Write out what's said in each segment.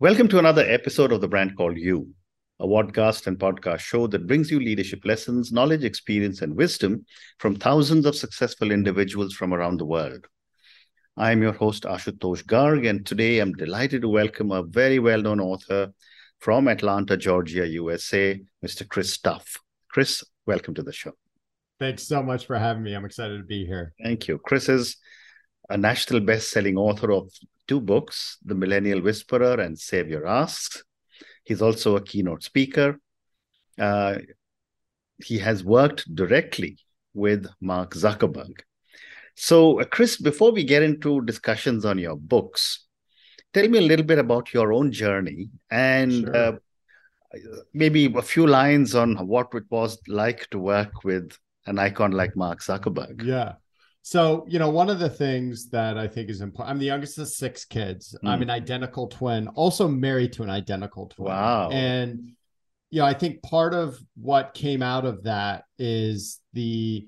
Welcome to another episode of The Brand Called You, a podcast and podcast show that brings you leadership lessons, knowledge, experience, and wisdom from thousands of successful individuals from around the world. I am your host, Ashutosh Garg, and today I'm delighted to welcome a very well known author from Atlanta, Georgia, USA, Mr. Chris Tuff. Chris, welcome to the show. Thanks so much for having me. I'm excited to be here. Thank you. Chris is a national best-selling author of two books, The Millennial Whisperer and Save Your Asks. He's also a keynote speaker. Uh, he has worked directly with Mark Zuckerberg. So, uh, Chris, before we get into discussions on your books, tell me a little bit about your own journey and sure. uh, maybe a few lines on what it was like to work with an icon like Mark Zuckerberg. Yeah. So, you know, one of the things that I think is important, I'm the youngest of six kids. Mm. I'm an identical twin, also married to an identical twin. Wow. And, you know, I think part of what came out of that is the,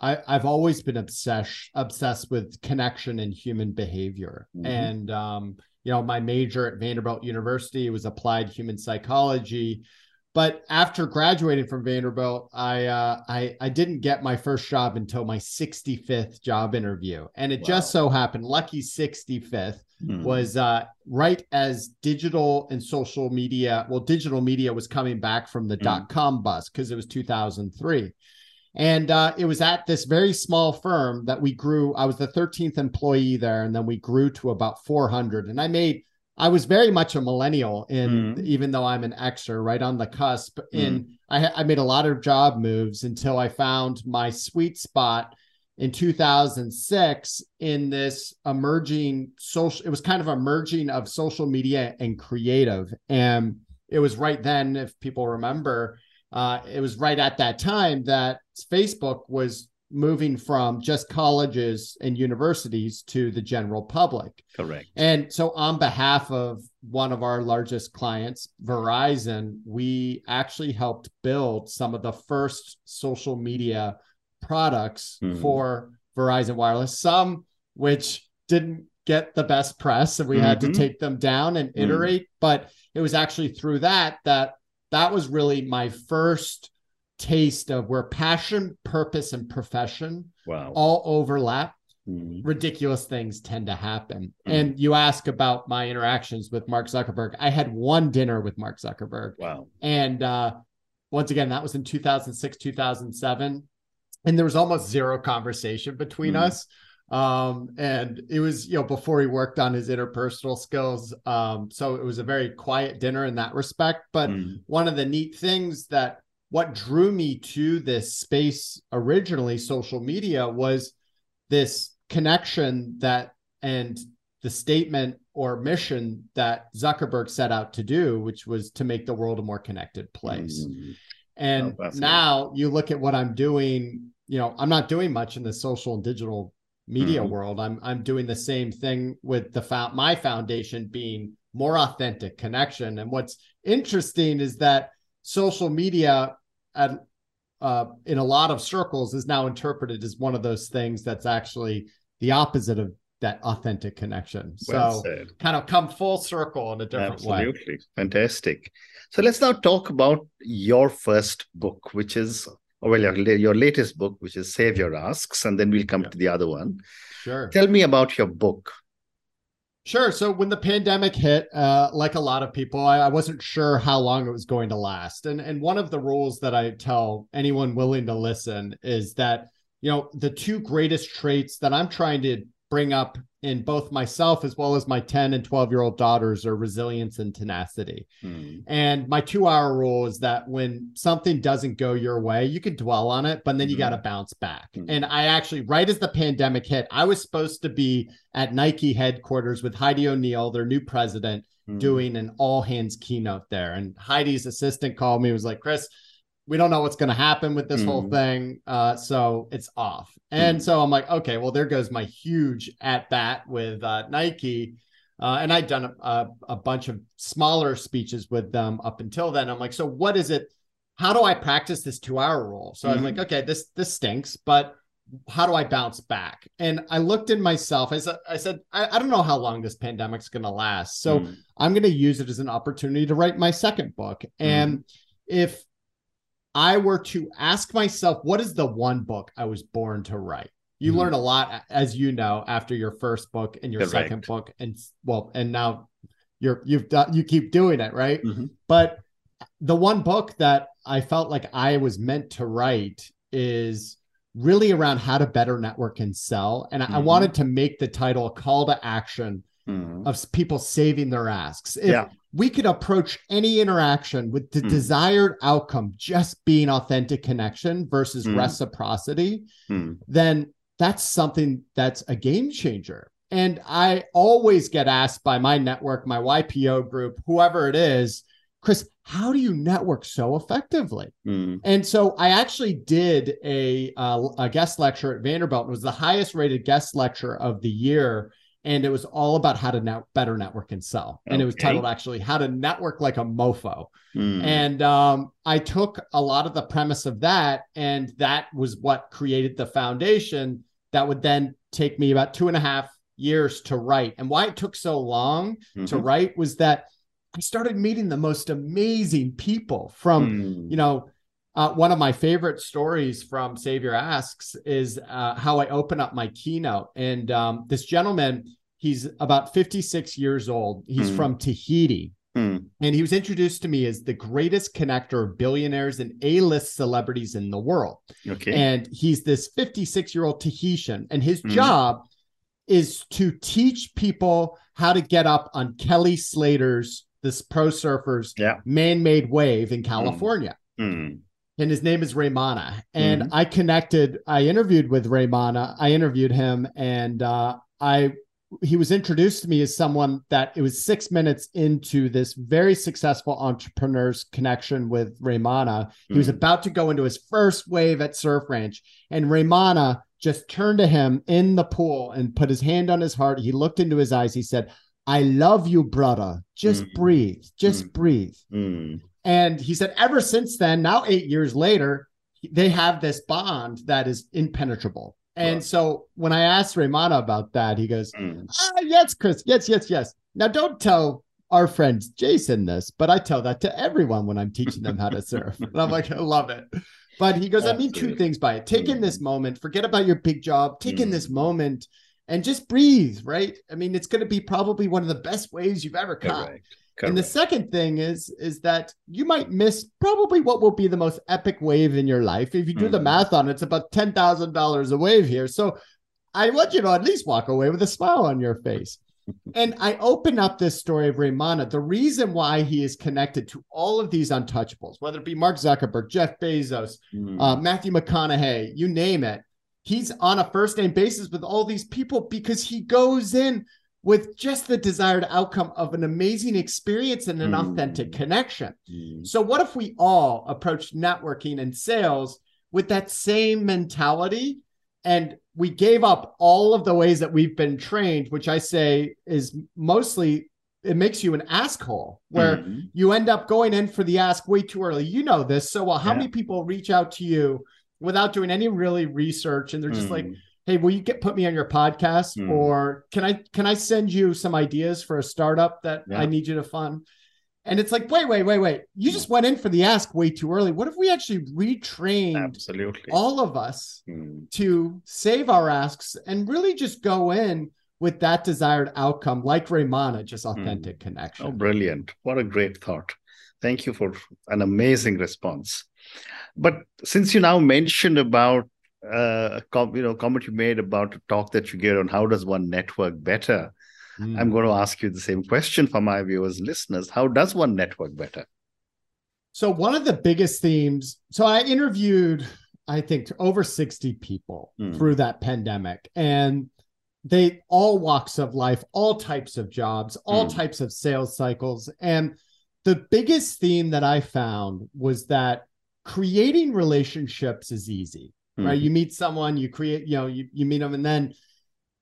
I, I've always been obsessed obsessed with connection and human behavior. Mm-hmm. And um, you know, my major at Vanderbilt University was applied human psychology. But after graduating from Vanderbilt, I uh, I I didn't get my first job until my 65th job interview, and it wow. just so happened, lucky 65th mm. was uh, right as digital and social media. Well, digital media was coming back from the mm. dot com bust because it was 2003. And uh, it was at this very small firm that we grew. I was the 13th employee there, and then we grew to about 400. And I made, I was very much a millennial, in mm. even though I'm an Xer, right on the cusp. Mm. And I, I made a lot of job moves until I found my sweet spot in 2006 in this emerging social. It was kind of a merging of social media and creative, and it was right then, if people remember uh, it was right at that time that Facebook was moving from just colleges and universities to the general public. Correct. And so, on behalf of one of our largest clients, Verizon, we actually helped build some of the first social media products mm. for Verizon Wireless, some which didn't get the best press and we mm-hmm. had to mm-hmm. take them down and mm. iterate. Mm. But it was actually through that that that was really my first taste of where passion, purpose, and profession wow. all overlap. Mm-hmm. Ridiculous things tend to happen. Mm-hmm. And you ask about my interactions with Mark Zuckerberg. I had one dinner with Mark Zuckerberg. Wow. And uh, once again, that was in 2006, 2007. And there was almost zero conversation between mm-hmm. us. Um, and it was, you know, before he worked on his interpersonal skills. Um, so it was a very quiet dinner in that respect. But mm. one of the neat things that what drew me to this space originally, social media, was this connection that and the statement or mission that Zuckerberg set out to do, which was to make the world a more connected place. Mm. And oh, now you look at what I'm doing, you know, I'm not doing much in the social and digital media mm-hmm. world. I'm I'm doing the same thing with the found my foundation being more authentic connection. And what's interesting is that social media at uh, in a lot of circles is now interpreted as one of those things that's actually the opposite of that authentic connection. Well so said. kind of come full circle in a different Absolutely. way. Absolutely. Fantastic. So let's now talk about your first book, which is or well, your, your latest book, which is Save Your Asks, and then we'll come yeah. to the other one. Sure. Tell me about your book. Sure. So when the pandemic hit, uh, like a lot of people, I, I, wasn't sure how long it was going to last. And and one of the rules that I tell anyone willing to listen is that you know the two greatest traits that I'm trying to bring up in both myself as well as my 10 and 12 year old daughters are resilience and tenacity. Hmm. And my two hour rule is that when something doesn't go your way, you can dwell on it, but then you mm-hmm. got to bounce back. Hmm. And I actually, right as the pandemic hit, I was supposed to be at Nike headquarters with Heidi O'Neill, their new president, hmm. doing an all hands keynote there. And Heidi's assistant called me, was like, Chris, we don't know what's going to happen with this mm. whole thing. Uh, so it's off. And mm. so I'm like, okay, well, there goes my huge at bat with uh, Nike. Uh, and I'd done a, a, bunch of smaller speeches with them up until then. I'm like, so what is it? How do I practice this two hour rule? So mm-hmm. I'm like, okay, this this stinks, but how do I bounce back? And I looked in myself. I said, I said, I, I don't know how long this pandemic's going to last. So mm. I'm going to use it as an opportunity to write my second book. And mm. if I were to ask myself, what is the one book I was born to write? You mm. learn a lot, as you know, after your first book and your Correct. second book, and well, and now you're you've done you keep doing it, right? Mm-hmm. But the one book that I felt like I was meant to write is really around how to better network and sell. And mm-hmm. I wanted to make the title a call to action mm-hmm. of people saving their asks. If yeah. we could approach any interaction with the mm. desired outcome just being authentic connection versus mm. reciprocity, mm. then that's something that's a game changer. And I always get asked by my network, my YPO group, whoever it is, Chris, how do you network so effectively? Mm. And so I actually did a, uh, a guest lecture at Vanderbilt. It was the highest rated guest lecture of the year. And it was all about how to net, better network and sell. And okay. it was titled actually How to Network Like a Mofo. Mm. And um, I took a lot of the premise of that, and that was what created the foundation that would then take me about two and a half years to write. And why it took so long mm-hmm. to write was that I started meeting the most amazing people from, mm. you know, uh, one of my favorite stories from Save Your Asks is uh, how I open up my keynote. And um, this gentleman, he's about 56 years old. He's mm. from Tahiti. Mm. And he was introduced to me as the greatest connector of billionaires and A-list celebrities in the world. Okay. And he's this 56 year old Tahitian, and his hmm. job is to teach people how to get up on Kelly Slater's this pro surfer's yeah. man-made wave in hmm. California. And his name is Raimana. And mm. I connected, I interviewed with Raimana. I interviewed him and uh, I he was introduced to me as someone that it was six minutes into this very successful entrepreneur's connection with Raimana. He was hmm. about to go into his first wave at Surf Ranch, and Raimana just turned to him in the pool and put his hand on his heart. He looked into his eyes. He said, I love you, brother. Just mm. breathe. Just mm. breathe. Mm. And he said, ever since then, now eight years later, they have this bond that is impenetrable. And right. so when I asked Raimana about that, he goes, mm. ah, Yes, Chris. Yes, yes, yes. Now don't tell our friend Jason this, but I tell that to everyone when I'm teaching them how to surf. and I'm like, I love it. But he goes, Absolutely. I mean two things by it. Take in this mm. moment, forget about your big job, take in this mm. moment and just breathe, right? I mean, it's going to be probably one of the best waves you've ever caught. Correct. Correct. And the second thing is is that you might miss probably what will be the most epic wave in your life. If you do mm. the math on it, it's about ten thousand dollars a wave here. So I want you to at least walk away with a smile on your face. and I open up this story of Raimana. The reason why he is connected to all of these untouchables, whether it be Mark Zuckerberg, Jeff Bezos, mm. uh, Matthew McConaughey, you name it, he's on a first name basis with all these people because he goes in with just the desired outcome of an amazing experience and an mm. authentic connection. Mm. So, what if we all approach networking and sales with that same mentality and we gave up all of the ways that we've been trained, which I say is mostly it makes you an asshole where mm-hmm. you end up going in for the ask way too early. You know this. So, well, how yeah. many people reach out to you without doing any really research and they're just mm. like hey will you get put me on your podcast? Mm. or can i can i send you some ideas for a startup that yeah. i need you to fund? And it's like wait wait wait wait. You just went in for the ask way too early. What if we actually retrained absolutely. all of us mm. to save our asks and really just go in with that desired outcome like raimana just hmm. authentic connection? Oh brilliant. What a great thought. Thank you for an amazing response. But since you now mentioned about uh, a com- you know comment you made about a talk that you gave on how does one network better, mm. I'm going to ask you the same question for my viewers, listeners. How does one network better? So one of the biggest themes. So I interviewed, I think, over 60 people mm. through that pandemic, and they all walks of life, all types of jobs, all mm. types of sales cycles, and the biggest theme that I found was that creating relationships is easy, mm-hmm. right? You meet someone, you create, you know, you, you meet them, and then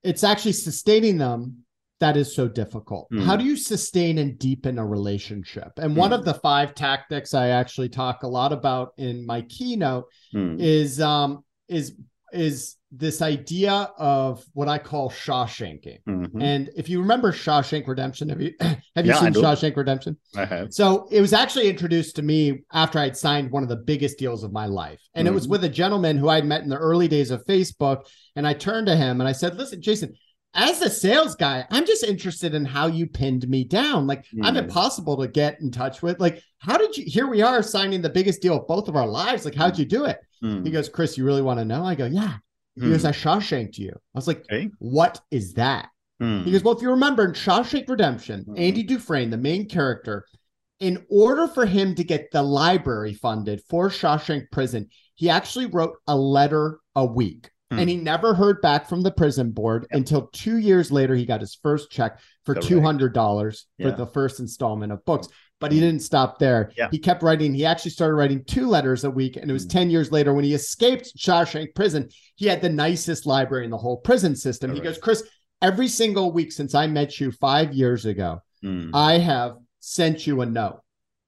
it's actually sustaining them that is so difficult. Mm. How do you sustain and deepen a relationship? And mm. one of the five tactics I actually talk a lot about in my keynote mm. is um is is this idea of what I call Shawshanking. Mhm. And if you remember Shawshank Redemption, have you have you Yeah, seen. Shawshank Redemption? I have. So it was actually introduced to me after I'd signed one of the biggest deals of my life. And it was Mhm. with a gentleman who I'd met in the early days of Facebook. And I turned to him and I said, Listen, Jason, as a sales guy, I'm just interested in how you pinned me down. Like, I'm Mhm. impossible to get in touch with. Like, how did you? Here we are signing the biggest deal of both of our lives. Like, how'd you do it? Mm. He goes, Chris, you really want to know? I go, Yeah. He goes. I Shawshanked you. I was like. What is that? Mm. He goes, Well, if you remember in Shawshank Redemption, Mhm. Andy Dufresne, the main character, in order for him to get the library funded for Shawshank Prison, he actually wrote a letter a week. Hmm. And he never heard back from the prison board until two years later, he got his first check for $200 for Yeah. the first installment of books. But he didn't stop there. Yeah. He kept writing. He actually started writing two letters a week. And it was Hmm. 10 years later when he escaped Shawshank Prison, he had the nicest library in the whole prison system. He Correct. goes, Chris, every single week since I met you five years ago, Mm. I have sent you a note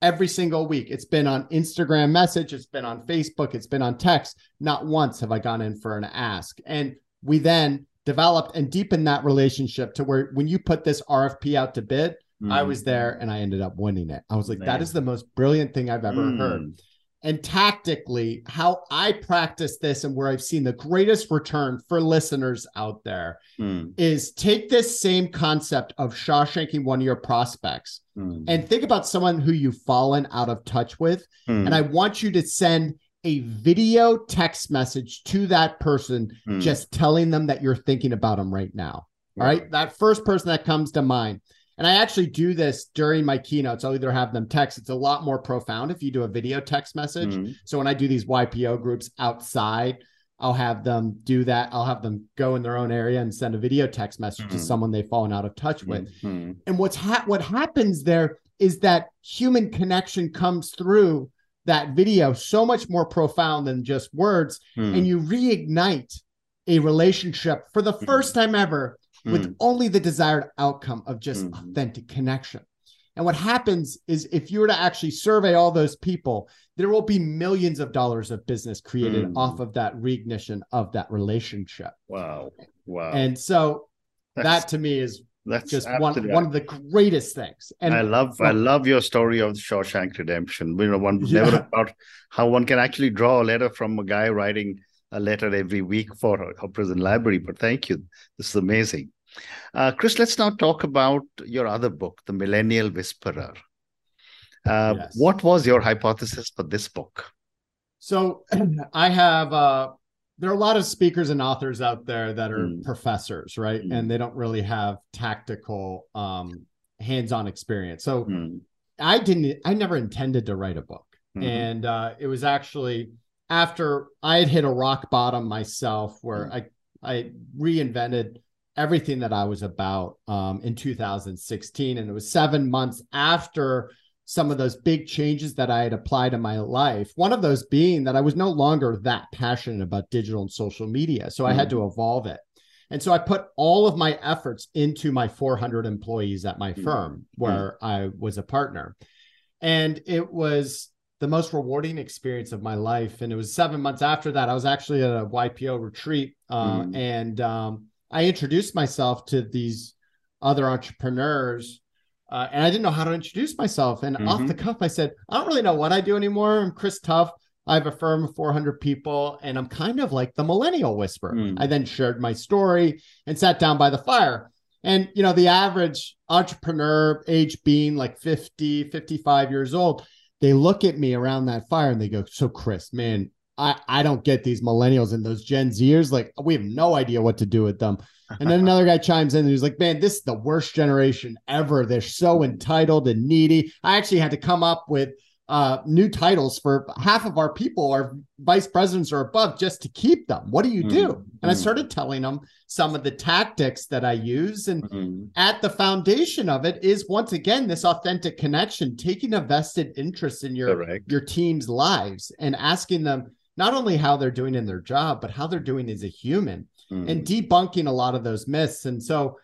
every single week. It's been on Instagram message, it's been on Facebook, it's been on text. Not once have I gone in for an ask. And we then developed and deepened that relationship to where when you put this RFP out to bid, I Mm. was there and I ended up winning it. I was like, that is the most brilliant thing I've ever Mm. heard. And tactically, how I practice this and where I've seen the greatest return for listeners out there Mm. is take this same concept of Shawshanking one of your prospects Mm. and think about someone who you've fallen out of touch with. Mm. And I want you to send a video text message to that person, Mm. just telling them that you're thinking about them right now. All right. That first person that comes to mind. And I actually do this during my keynotes. I'll either have them text. It's a lot more profound if you do a video text message. Mm. So when I do these YPO groups outside, I'll have them do that. I'll have them go in their own area and send a video text message to Mhm. someone they've fallen out of touch with. Mm. And what's ha- what happens there is that human connection comes through that video so much more profound than just words, Mm. and you reignite a relationship for the first time ever with Mm. only the desired outcome of just Mhm. authentic connection. And what happens is if you were to actually survey all those people, there will be millions of dollars of business created Mm. off of that reignition of that relationship. Wow. Wow. And so That's- that to me is that's just one, one of the greatest things. And I love I love your story of the Shawshank Redemption. You know, one Yeah. never about how one can actually draw a letter from a guy writing a letter every week for a prison library. But thank you, this is amazing. Uh, Chris, let's now talk about your other book, The Millennial Whisperer. Uh, Yes. What was your hypothesis for this book? So I have uh there are a lot of speakers and authors out there that are Mm. professors, right? Mm. And they don't really have tactical um hands-on experience. So Hmm. I didn't I never intended to write a book. Mhm. And uh it was actually after I had hit a rock bottom myself where Mm. I I reinvented everything that I was about um in 2016 and it was 7 months after some of those big changes that I had applied in my life. One of those being that I was no longer that passionate about digital and social media. So I had to evolve it. And so I put all of my efforts into my 400 employees at my Mhm. firm where I was a partner. And it was the most rewarding experience of my life. And it was seven months after that. I was actually at a YPO retreat uh, Mhm. and um, I introduced myself to these other entrepreneurs uh, and I didn't know how to introduce myself. And off Mhm. the cuff, I said, I don't really know what I do anymore. I'm Chris Tuff. I have a firm of 400 people, and I'm kind of like the millennial whisperer. Mm. I then shared my story and sat down by the fire. And, you know, the average entrepreneur, age being like 50, 55 years old, they look at me around that fire and they go, So, Chris, man, I, I don't get these millennials and those Gen Zers. Like, we have no idea what to do with them. And then another guy chimes in and he's like, Man, this is the worst generation ever. They're so entitled and needy. I actually had to come up with uh, new titles for half of our people are vice presidents or above just to keep them. What do you do? Mm, And I mm. started telling them some of the tactics that I use. And Mm. at the foundation of it is once again this authentic connection, taking a vested interest in your Correct. your team's lives and asking them not only how they're doing in their job, but how they're doing as a human Mm. and debunking a lot of those myths. And so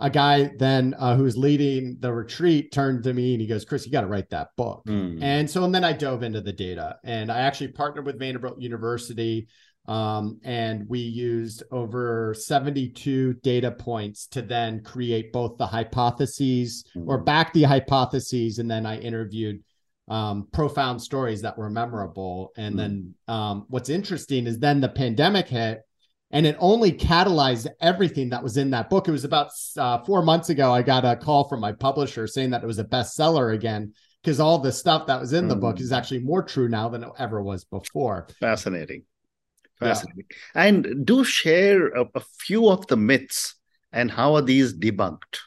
a guy then uh, who was leading the retreat turned to me and he goes, Chris, you got to write that book. Mm. And so, and then I dove into the data and I actually partnered with Vanderbilt University Um, and we used over 72 data points to then create both the hypotheses or Mhm. back the hypotheses. And then I interviewed um, profound stories that were memorable. And then um, what's interesting is then the pandemic hit and it only catalyzed everything that was in that book. It was about uh, four months ago. I got a call from my publisher saying that it was a bestseller again because all the stuff that was in the book Mm. is actually more true now than it ever was before. Fascinating. Yeah. Fascinating. And do share a, a few of the myths and how are these debunked?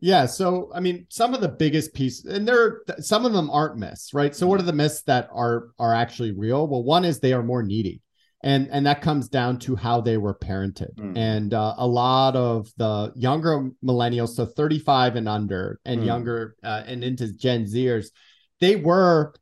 Yeah. So, I mean, some of the biggest pieces, and there, are some of them aren't myths, right? So, what are the myths that are are actually real? Well, one is they are more needy, and and that comes down to how they were parented. Mm. And uh, a lot of the younger millennials, so thirty five and under, and Mm. younger, uh, and into Gen Zers, they were.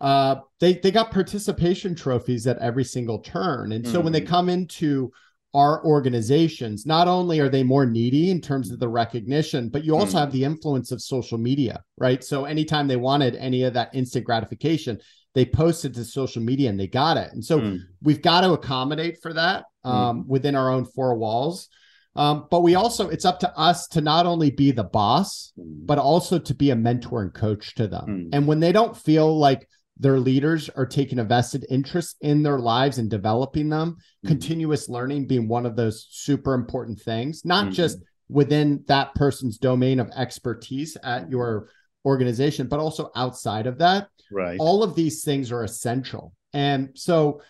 Uh, they they got participation trophies at every single turn, and so when they Mm. come into our organizations, not only are they more needy in terms of the recognition, but you also Mm. have the influence of social media, right? So anytime they wanted any of that instant gratification, they posted to social media and they got it. And so Mm. we've got to accommodate for that um, within our own four walls. Um, but we also, it's up to us to not only be the boss, Mm. but also to be a mentor and coach to them. Mm. And when they don't feel like their leaders are taking a vested interest in their lives and developing them, Mm. continuous learning being one of those super important things, not just within that person's domain of expertise at your organization, but also outside of that. Right. All of these things are essential. And so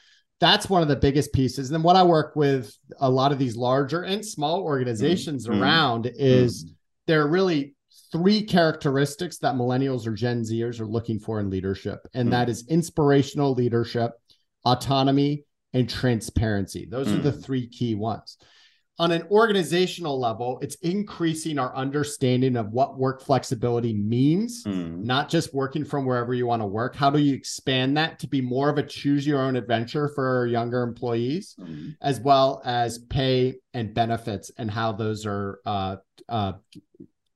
that's one of the biggest pieces. And then what I work with a lot of these larger and small organizations Mhm. around is Mm. there are really three characteristics that millennials or Gen Zers are looking for in leadership, and Mm. that is inspirational leadership, autonomy, and transparency. Those are the Mm. three key ones. On an organizational level, it's increasing our understanding of what work flexibility means, Mm. not just working from wherever you want to work. How do you expand that to be more of a choose your own adventure for younger employees? Mm. as well as pay and benefits and how those are uh, uh,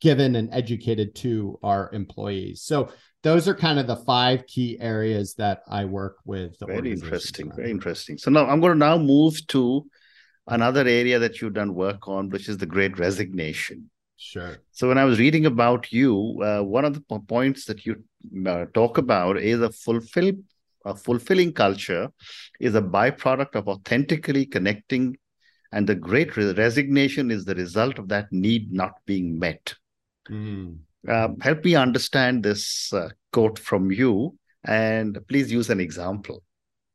given and educated to our employees. So those are kind of the five key areas that I work with. The Very interesting. around. Very interesting. So now I'm going to now move to another area that you've done work on, which is the great resignation. Sure. So when I was reading about you, uh, one of the points that you uh, talk about is a fulfill a fulfilling culture is a byproduct of authentically connecting, and the great re- resignation is the result of that need not being met. Mm. Uh, help me understand this uh, quote from you, and please use an example.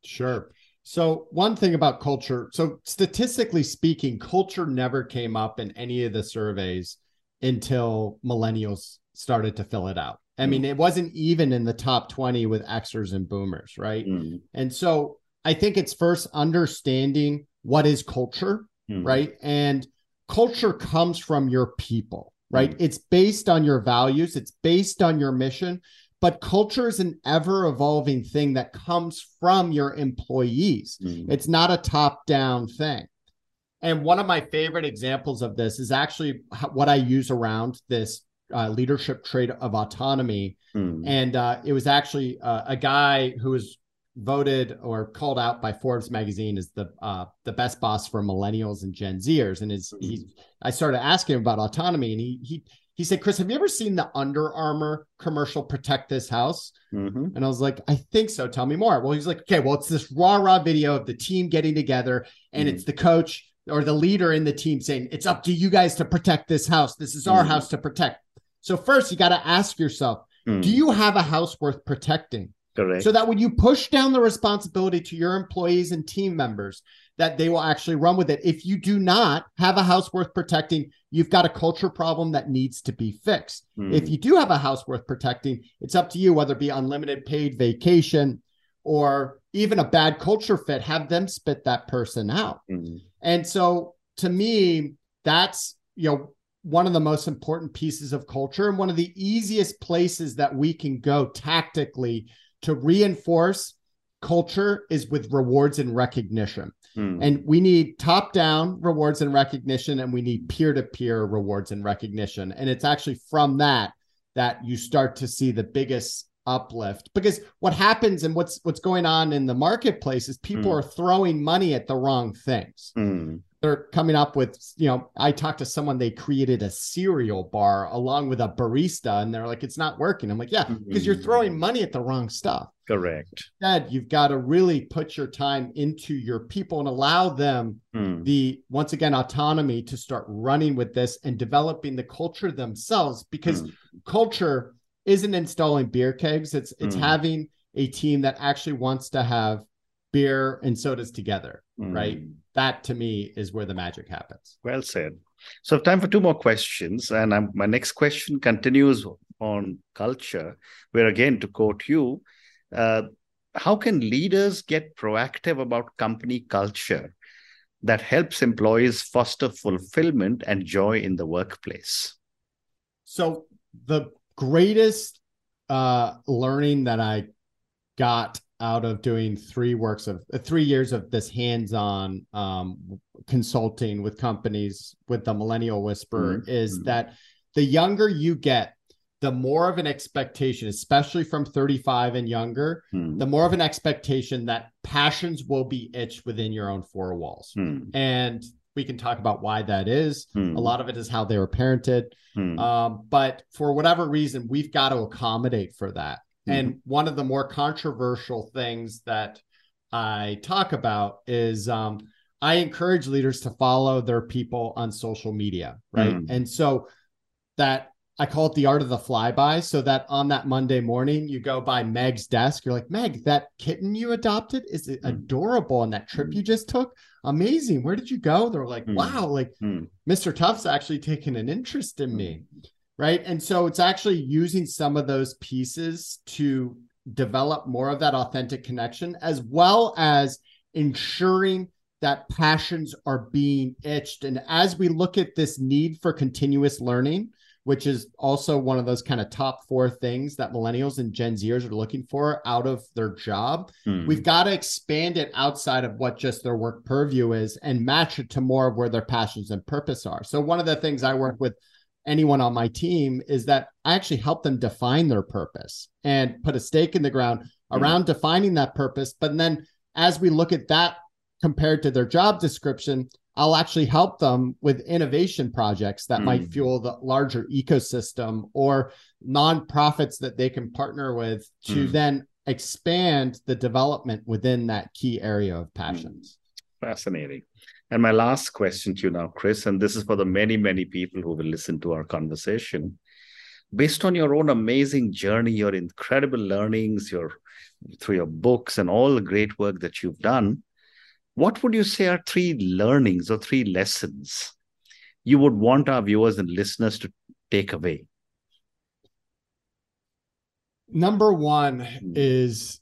Sure. So, one thing about culture so, statistically speaking, culture never came up in any of the surveys until millennials started to fill it out. I mean, it wasn't even in the top 20 with Xers and boomers, right? Mm, And so, I think it's first understanding what is culture, mm, right? And culture comes from your people, right? It's based on your values, it's based on your mission, but culture is an ever evolving thing that comes from your employees. mm, It's not a top down thing. And one of my favorite examples of this is actually what I use around this uh, leadership trait of autonomy. mm, And uh, it was actually uh, a guy who was voted or called out by Forbes magazine as the uh, the best boss for millennials and Gen Zers. And his he, I started asking him about autonomy, and he he he said, "Chris, have you ever seen the Under Armour commercial Protect This House?" mhm, And I was like, "I think so. Tell me more." Well, he's like, "Okay, well, it's this raw raw video of the team getting together, and Mhm. it's the coach." Or the leader in the team saying, It's up to you guys to protect this house. This is our Mhm. house to protect. So, first, you got to ask yourself, mm. do you have a house worth protecting? correct? so that when you push down the responsibility to your employees and team members that they will actually run with it. If you do not have a house worth protecting you've got a culture problem that needs to be fixed. Mm, if you do have a house worth protecting it's up to you whether it be unlimited paid vacation or even a bad culture fit have them spit that person out. Mm, and so to me, that's, you know, one of the most important pieces of culture and one of the easiest places that we can go tactically to reinforce culture is with rewards and recognition. Mm, And we need top down rewards and recognition, and we need peer to peer rewards and recognition. And it's actually from that that you start to see the biggest uplift because what happens and what's what's going on in the marketplace is people Mm. are throwing money at the wrong things Mm. They're coming up with you know i talked to someone they created a cereal bar along with a barista and they're like it's not working i'm like yeah because you're throwing money at the wrong stuff Correct. instead you've got to really put your time into your people and allow them Mm. the once again autonomy to start running with this and developing the culture themselves because Mm. culture isn't installing beer kegs it's it's Mm. having a team that actually wants to have beer and sodas together right Mm. that to me is where the magic happens Well said. So, time for two more questions. And I'm, my next question continues on culture, where again, to quote you, uh, how can leaders get proactive about company culture that helps employees foster fulfillment and joy in the workplace? So the greatest uh, learning that I got out of doing three works of uh, three years of this hands-on um, consulting with companies with the Millennial Whisperer Mhm. is Mhm. that the younger you get, the more of an expectation, especially from 35 and younger, Hmm. the more of an expectation that passions will be itched within your own four walls. Hmm. And we can talk about why that is. Hmm. A lot of it is how they were parented. Hmm. Um, but for whatever reason, we've got to accommodate for that. And one of the more controversial things that I talk about is um, I encourage leaders to follow their people on social media, right? Mm. And so that I call it the art of the flyby. So that on that Monday morning, you go by Meg's desk, you're like, Meg, that kitten you adopted is Mm. adorable. And that trip Mm. you just took, amazing. Where did you go? They're like, Mm. wow, like Hmm. Mr. Tuff's actually taken an interest in me Mm. Right and so it's actually using some of those pieces to develop more of that authentic connection as well as ensuring that passions are being itched and as we look at this need for continuous learning which is also one of those kind of top four things that millennials and gen zers are looking for out of their job Hmm. we've got to expand it outside of what just their work purview is and match it to more of where their passions and purpose are. So one of the things I work with anyone on my team is that I actually help them define their purpose and put a stake in the ground around defining that purpose. But then as we look at that compared to their job description, I'll actually help them with innovation projects that might Mm. fuel the larger ecosystem or nonprofits that they can partner with to Mm. then expand the development within that key area of passions. Fascinating. And my last question to you now, Chris, and this is for the many, many people who will listen to our conversation. Based on your own amazing journey, your incredible learnings, your through your books and all the great work that you've done, what would you say are three learnings or three lessons you would want our viewers and listeners to take away? Number one Mm. is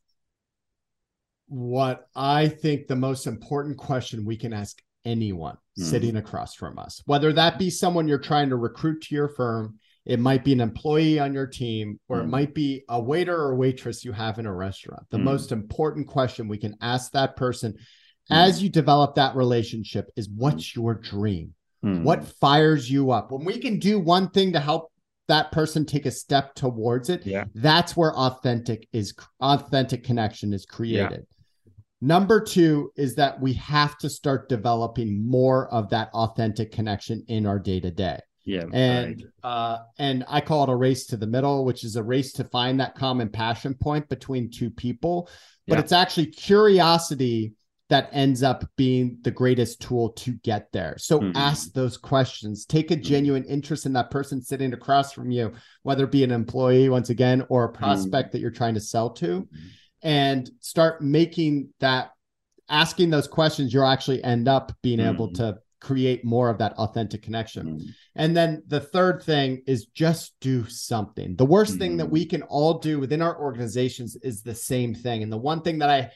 what I think the most important question we can ask anyone Mm. sitting across from us, whether that be someone you're trying to recruit to your firm, it might be an employee on your team, or it Mm. might be a waiter or waitress you have in a restaurant. The Mm. most important question we can ask that person Mm. as you develop that relationship is what's your dream? Hmm. What fires you up? When we can do one thing to help that person take a step towards it, Yeah. that's where authentic is authentic connection is created. Number two is that we have to start developing more of that authentic connection in our day to day. Yeah. And right. uh and I call it a race to the middle, which is a race to find that common passion point between two people. But Yeah. it's actually curiosity that ends up being the greatest tool to get there. So Mhm. ask those questions. Take a Mhm. genuine interest in that person sitting across from you, whether it be an employee once again or a prospect that you're trying to sell to and start making that asking those questions you'll actually end up being able Mhm. to create more of that authentic connection. Hmm. And then the third thing is just do something. The worst thing that Mhm. we can all do within our organizations is the same thing. And the one thing that I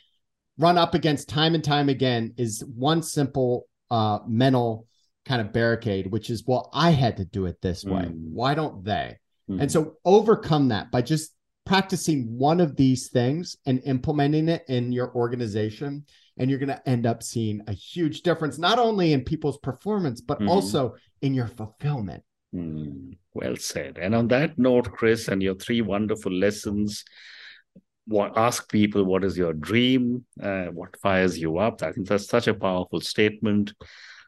run up against time and time again is one simple uh, mental kind of barricade, which is, well, I had to do it this way. Mm. Why don't they? And so overcome that by just practicing one of these things and implementing it in your organization. And you're going to end up seeing a huge difference, not only in people's performance, but Mhm. also in your fulfillment. Hmm, well said. And on that note, Chris, and your three wonderful lessons what, ask people what is your dream, uh, what fires you up. I think that's such a powerful statement.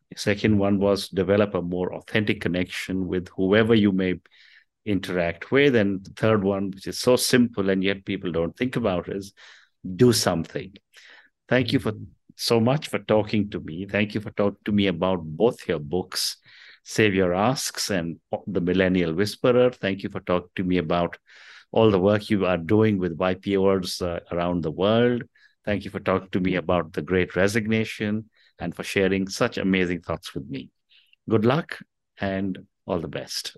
The second one was develop a more authentic connection with whoever you may interact with. And the third one, which is so simple and yet people don't think about, is do something. Thank you for so much for talking to me. Thank you for talking to me about both your books, Save Your Asks and The Millennial Whisperer. Thank you for talking to me about all the work you are doing with YPOers uh, around the world. Thank you for talking to me about the great resignation and for sharing such amazing thoughts with me. Good luck and all the best.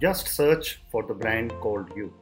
Just search for the brand called You.